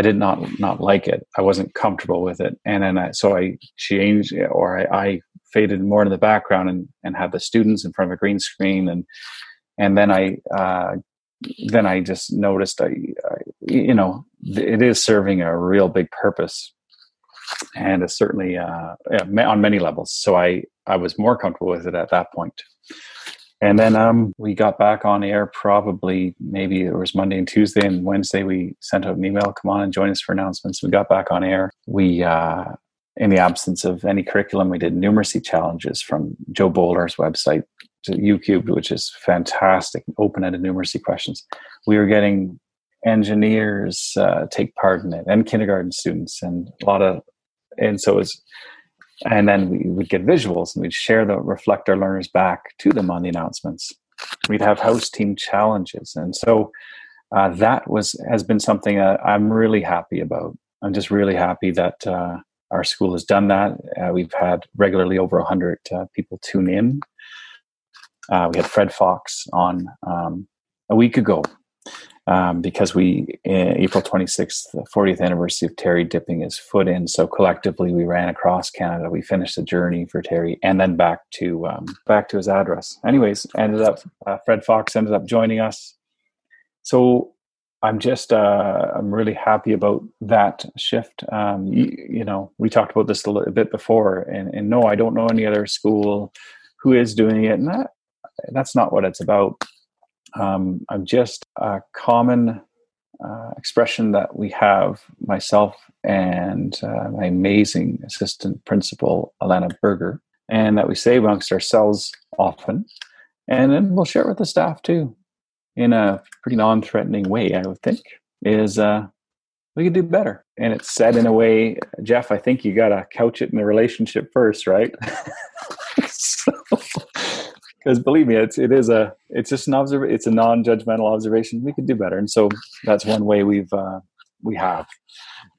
I did not not like it. I wasn't comfortable with it, and then I, so I changed, or I, I faded more into the background and and had the students in front of a green screen, and and then I uh, then I just noticed I, I you know it is serving a real big purpose, and it's certainly uh, on many levels. So I I was more comfortable with it at that point. And then um, we got back on air probably maybe it was Monday and Tuesday and Wednesday we sent out an email, come on and join us for announcements. We got back on air. We uh, in the absence of any curriculum, we did numeracy challenges from Jo Boaler's website to YouCubed, which is fantastic, open-ended numeracy questions. We were getting engineers uh, take part in it and kindergarten students and a lot of and so it's and then we would get visuals and we'd share the reflect our learners back to them on the announcements. We'd have house team challenges. And so uh, that was has been something i'm really happy about. I'm just really happy that uh, our school has done that. Uh, we've had regularly over 100 uh, people tune in. Uh, we had fred fox on um, a week ago um, because we April 26th, the 40th anniversary of Terry dipping his foot in. So collectively, we ran across Canada. We finished the journey for Terry, and then back to um, back to his address. Anyways, ended up uh, Fred Fox ended up joining us. So I'm just uh, I'm really happy about that shift. Um, you, you, know, we talked about this a little bit before, and, and no, I don't know any other school who is doing it, and that that's not what it's about um, I'm just a common uh, expression that we have myself and uh, my amazing assistant principal, Alana Berger, and that we say amongst ourselves often. And then we'll share it with the staff too in a pretty non threatening way, I would think, is uh, we could do better. And it's said in a way, Jeff, I think you got to couch it in the relationship first, right? [laughs] so, because believe me, it's it is a it's just an observ it's a non-judgmental observation. We could do better, and so that's one way we've uh, we have.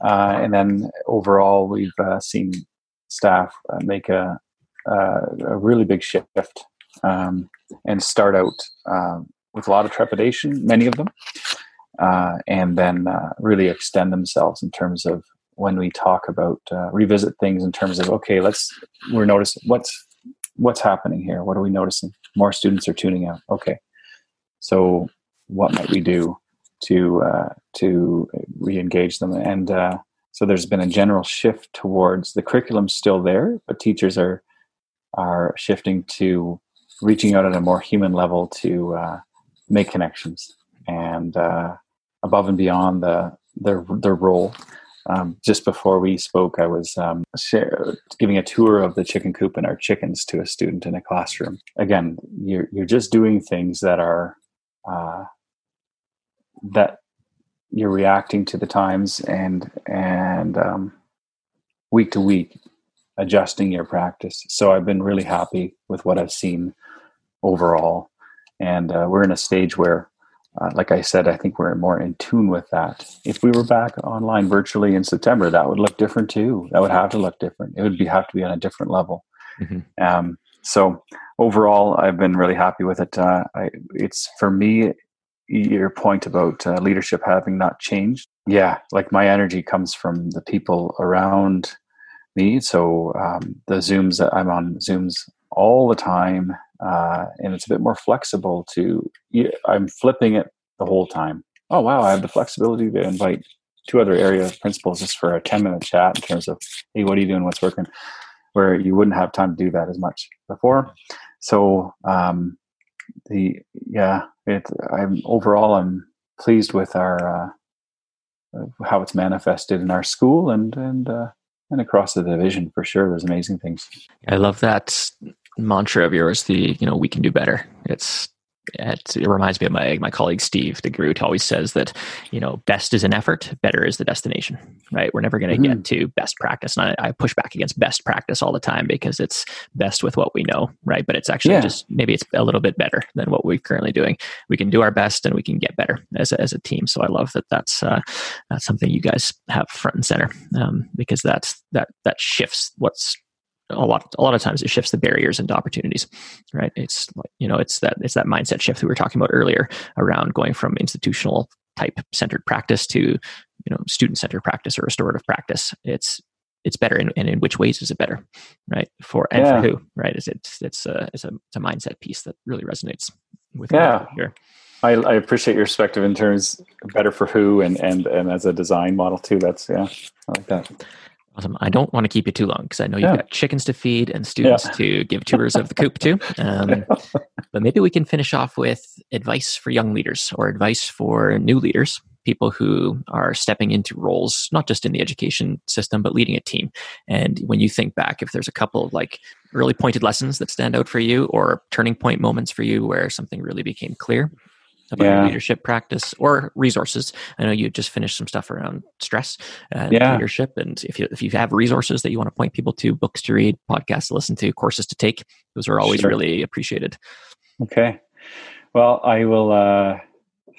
Uh, and then overall, we've uh, seen staff uh, make a uh, a really big shift um, and start out um, with a lot of trepidation, many of them, uh, and then really extend themselves in terms of when we talk about revisit things in terms of okay, let's we're noticing what's what's happening here? What are we noticing? More students are tuning out. Okay, so what might we do to uh, to re-engage them? And uh, so there's been a general shift towards the curriculum still there, but teachers are are shifting to reaching out at a more human level to uh, make connections and uh, above and beyond the their their role um, just before we spoke, I was um, share, giving a tour of the chicken coop and our chickens to a student in a classroom. Again, you're you're just doing things that are uh, that you're reacting to the times and and um, week to week adjusting your practice. So I've been really happy with what I've seen overall, and uh, we're in a stage where uh, like I said, I think we're more in tune with that. If we were back online virtually in September, that would look different too. That would have to look different. It would be have to be on a different level. Mm-hmm. Um, so overall, I've been really happy with it. Uh, I, it's for me, your point about uh, leadership having not changed. Yeah, like my energy comes from the people around me. So um, the Zooms, that I'm on Zooms all the time uh, and it's a bit more flexible to i'm flipping it the whole time. Oh wow i have the flexibility to invite two other area principals just for a 10 minute chat in terms of hey what are you doing? What's working? Where you wouldn't have time to do that as much before. So um, the yeah it i'm overall i'm pleased with our uh, how it's manifested in our school and and uh, and across the division for sure. There's amazing things. I love that mantra of yours, the you know we can do better. It's it, it, reminds me of my my colleague Steve the Groot always says that you know best is an effort, better is the destination. Right? We're never going to mm-hmm. get to best practice, and I, I, push back against best practice all the time because it's best with what we know, right? But it's actually yeah. just maybe it's a little bit better than what we're currently doing. We can do our best, and we can get better as a, as a team. So I love that that's uh, that's something you guys have front and center um, because that's that that shifts what's a lot a lot of times it shifts the barriers into opportunities right? It's you know it's that it's that mindset shift we were talking about earlier around going from institutional type centered practice to you know student centered practice or restorative practice. It's it's better and, and in which ways is it better right? For and yeah. for who right? Is it it's a, it's a it's a mindset piece that really resonates with yeah. here. I, I appreciate your perspective in terms better for who and and and as a design model too. That's yeah i like that Awesome. I don't want to keep you too long because I know you've yeah. got chickens to feed and students yeah. to give tours of the coop to. [laughs] Um, but maybe we can finish off with advice for young leaders or advice for new leaders, people who are stepping into roles, not just in the education system, but leading a team. And when you think back, if there's a couple of like really pointed lessons that stand out for you or turning point moments for you where something really became clear, about yeah. leadership practice or resources. I know you just finished some stuff around stress and yeah. leadership, and if you if you have resources that you want to point people to, books to read, podcasts to listen to, courses to take, those are always sure. really appreciated. Okay, well, I will uh,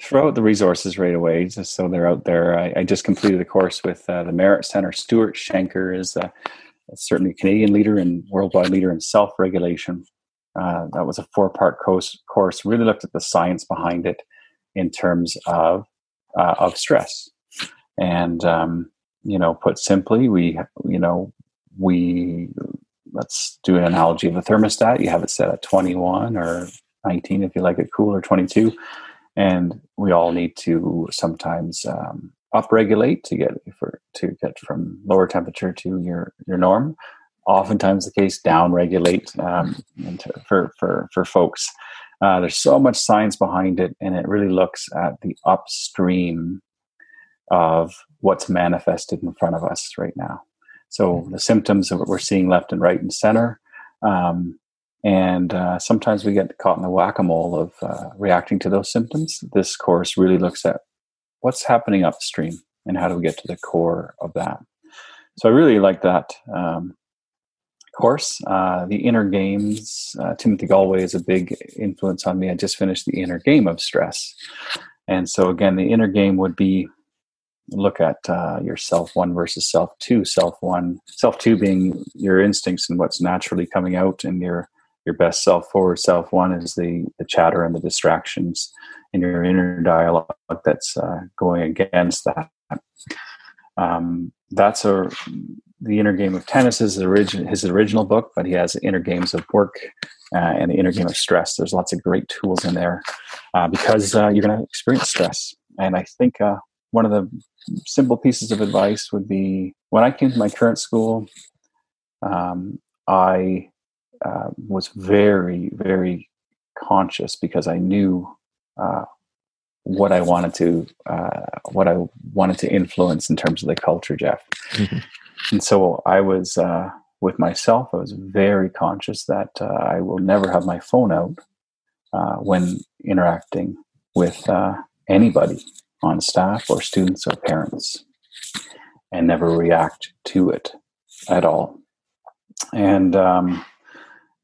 throw out the resources right away, just so they're out there. I, I just completed a course with uh, the MEHRIT Center. Stuart Shanker is uh, certainly a Canadian leader and worldwide leader in self regulation. Uh, that was a four part course, course, really looked at the science behind it in terms of, uh, of stress. And, um, you know, put simply, we, you know, we, let's do an analogy of a thermostat. You have it set at 21 or 19 if you like it cool or 22. And we all need to sometimes um, upregulate to get for, to get from lower temperature to your, your norm oftentimes the case down regulate um, for, for, for folks. Uh, there's so much science behind it, and it really looks at the upstream of what's manifested in front of us right now. So mm-hmm. the symptoms of what we're seeing left and right and center. Um, and uh, sometimes we get caught in the whack a mole of uh, reacting to those symptoms. This course really looks at what's happening upstream and how do we get to the core of that. So I really like that um, course. Uh, the inner games, uh, Timothy Gallwey is a big influence on me. I just finished the inner game of stress. And so, again, the inner game would be look at uh, your self one versus self two. Self one, self two being your instincts and what's naturally coming out, and your your best self forward. Self one is the the chatter and the distractions in your inner dialogue that's uh, going against that. Um, that's a the inner game of tennis is origin, his original book, but he has inner games of work uh, and the inner game of stress. There's lots of great tools in there uh, because uh, you're going to experience stress. And I think uh, one of the simple pieces of advice would be when I came to my current school, um, I uh, was very, very conscious because I knew uh, what I wanted to uh, what I wanted to influence in terms of the culture, Jeff. Mm-hmm and so I was uh, with myself. I was very conscious that uh, I will never have my phone out uh, when interacting with uh, anybody on staff or students or parents, and never react to it at all. And um,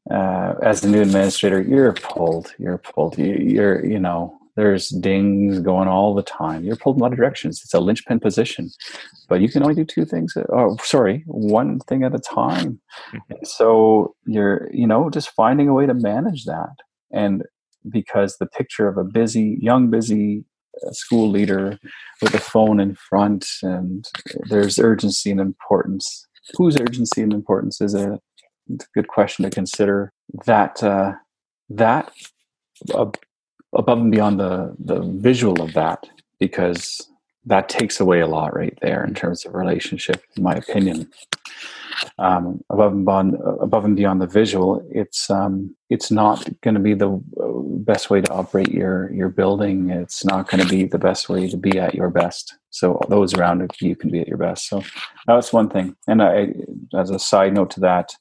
uh, as the new administrator, you're pulled. You're pulled. You, you're you know there's dings going all the time. You're pulled in a lot of directions. It's a linchpin position, but you can only do two things. Oh, sorry, one thing at a time. Mm-hmm. So you're, you know, just finding a way to manage that. And because the picture of a busy, young, busy uh, school leader with a phone in front, and there's urgency and importance. Whose urgency and importance is a, a good question to consider. That uh, that uh, above and beyond the the visual of that because that takes away a lot right there in terms of relationship in my opinion. Um, above and beyond above and beyond the visual it's um, it's not going to be the uh, best way to operate your your building. It's not going to be the best way to be at your best. So those around you can be at your best. So that's one thing. And i as a side note to that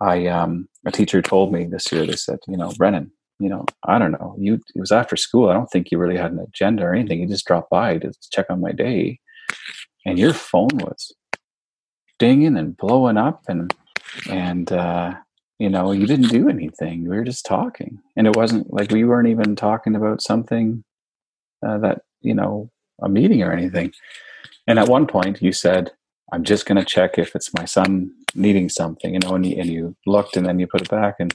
I um, a teacher told me this year, they said, you know, Brendan, you know, I don't know, you, it was after school. I don't think you really had an agenda or anything. You just dropped by to check on my day and your phone was dinging and blowing up and, and, uh, you know, you didn't do anything. We were just talking and it wasn't like we weren't even talking about something uh, that, you know, a meeting or anything. And at one point you said, I'm just going to check if it's my son needing something, you know, and you, and you looked and then you put it back and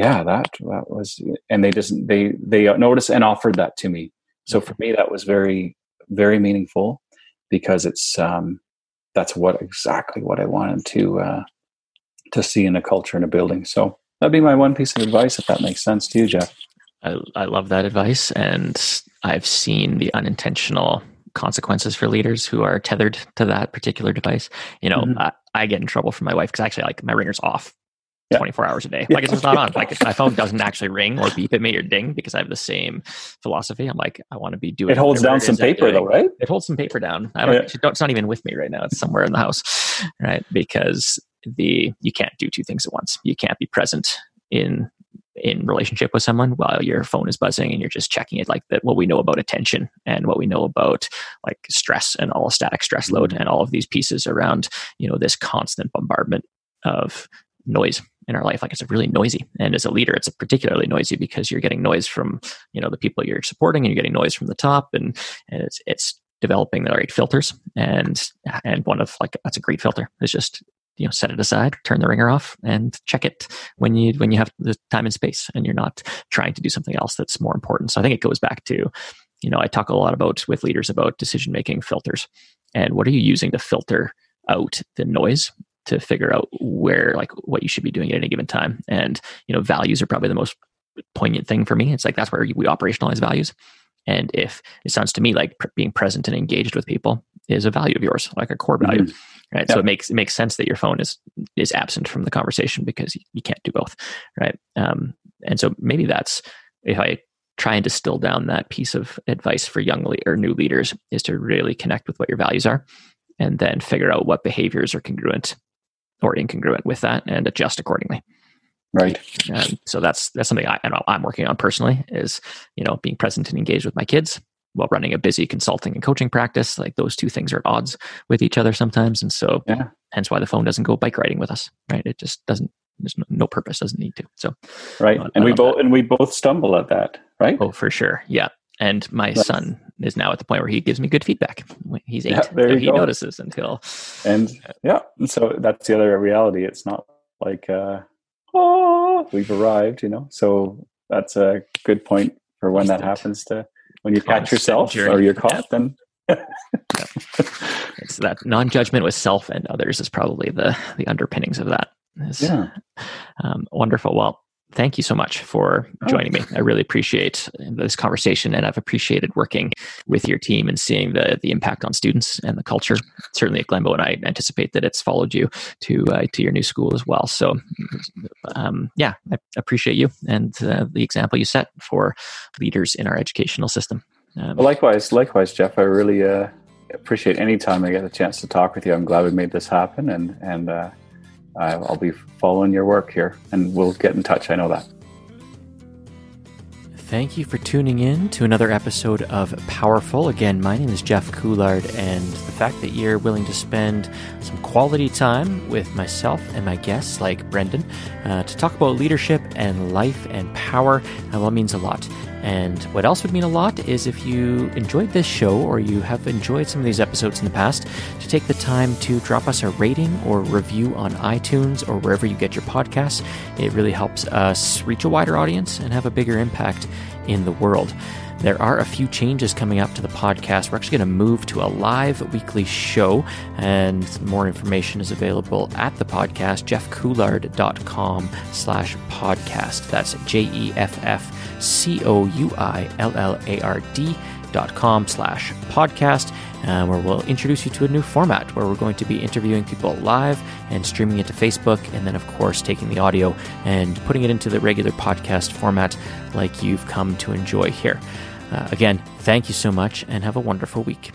yeah, that, that was, and they just, they, they noticed and offered that to me. So for me, that was very, very meaningful because it's, um, that's what exactly what I wanted to, uh, to see in a culture in a building. So that'd be my one piece of advice, if that makes sense to you, Jeff. I, I love that advice. And I've seen the unintentional consequences for leaders who are tethered to that particular device. You know, mm-hmm. I, I, get in trouble from my wife because actually, like, my ringer's off. Yeah. 24 hours a day. Like it's just not on. Like my phone doesn't actually ring or beep at me or ding because I have the same philosophy. I'm like, I want to be doing. It holds down some paper though, right? It holds some paper down. I don't, yeah. It's not even with me right now. It's somewhere in the house, right? Because the you can't do two things at once. You can't be present in in relationship with someone while your phone is buzzing and you're just checking it like that what we know about attention and what we know about like stress and allostatic stress load mm-hmm. and all of these pieces around you know this constant bombardment of noise in our life like it's really noisy. And as a leader it's a particularly noisy because you're getting noise from you know the people you're supporting and you're getting noise from the top. And and it's it's developing the right filters. And and one of like that's a great filter it's just you know set it aside turn the ringer off and check it when you when you have the time and space and you're not trying to do something else that's more important. So i think it goes back to you know i talk a lot about with leaders about decision making filters. And what are you using to filter out the noise to figure out where like what you should be doing at any given time. And you know values are probably the most poignant thing for me. It's like that's where we operationalize values. And if it sounds to me like pr- being present and engaged with people is a value of yours like a core value mm-hmm right? So it makes it makes sense that your phone is is absent from the conversation because you, you can't do both right? Um, and so maybe that's if i try and distill down that piece of advice for young le- or new leaders is to really connect with what your values are and then figure out what behaviors are congruent or incongruent with that and adjust accordingly. Right. And so that's that's something I, i'm working on personally is you know being present and engaged with my kids while running a busy consulting and coaching practice. Like those two things are at odds with each other sometimes. And so yeah. hence why the phone doesn't go bike riding with us right? It just doesn't there's no, no purpose doesn't need to. So right. And we both and we both stumble at that right? Oh for sure. Yeah and my nice. son is now at the point where he gives me good feedback. He's eight. Yeah, so he go. notices until. And yeah, so that's the other reality. It's not like, uh, oh, we've arrived, you know. So that's a good point for when that happens to when you catch yourself journey. or you're caught, then it's that non-judgment with self and others is probably the the underpinnings of that. Is, yeah. Um, wonderful. Well, thank you so much for oh. joining me. I really appreciate this conversation, and I've appreciated working with your team and seeing the the impact on students and the culture. Certainly at Glenbow, and I anticipate that it's followed you to uh, to your new school as well. So, um, yeah, I appreciate you and uh, the example you set for leaders in our educational system. Um, likewise, likewise, Jeff. I really uh, appreciate any time I get a chance to talk with you. I'm glad we made this happen, and and uh, I'll be following your work here and we'll get in touch. I know that. Thank you for tuning in to another episode of Powerful. Again, my name is Jeff Couillard, and the fact that you're willing to spend some quality time with myself and my guests, like Brendan, uh, to talk about leadership and life and power, uh, well, means a lot. And what else would mean a lot is if you enjoyed this show or you have enjoyed some of these episodes in the past, to take the time to drop us a rating or review on iTunes or wherever you get your podcasts. It really helps us reach a wider audience and have a bigger impact in the world. There are a few changes coming up to the podcast. We're actually going to move to a live weekly show, and more information is available at the podcast, jeffcouillard.com slash podcast. That's J-E-F-F C O U I L L A R D dot com slash podcast uh, where we'll introduce you to a new format where we're going to be interviewing people live and streaming it to facebook and then of course taking the audio and putting it into the regular podcast format like you've come to enjoy here uh, again thank you so much and have a wonderful week